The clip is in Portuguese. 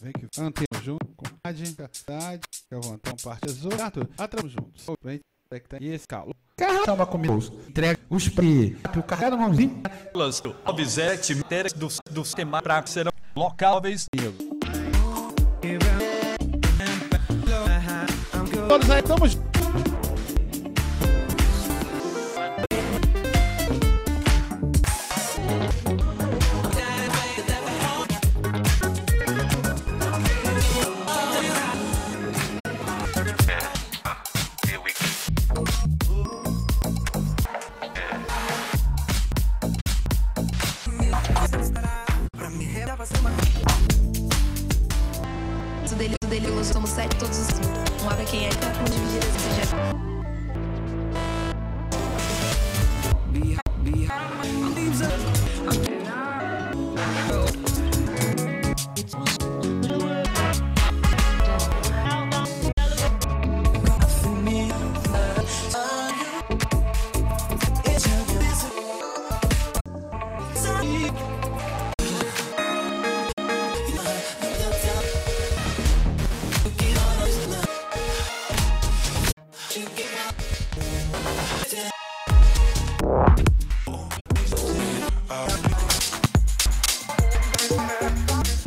Vem que antena junto, comunidade, cidade, que a vontade, parte azul? Atramos juntos. Frente, e esse calor. Toma comigo. Entrega os pri. O carrega no mãozinho. Obsete, matérias do, do sistema para serão locáveis. Todos aí, junto. O dele, o dele, eu somos sete, todos os. Um abre quem é, tá? Vamos dividir esse já. Yeah.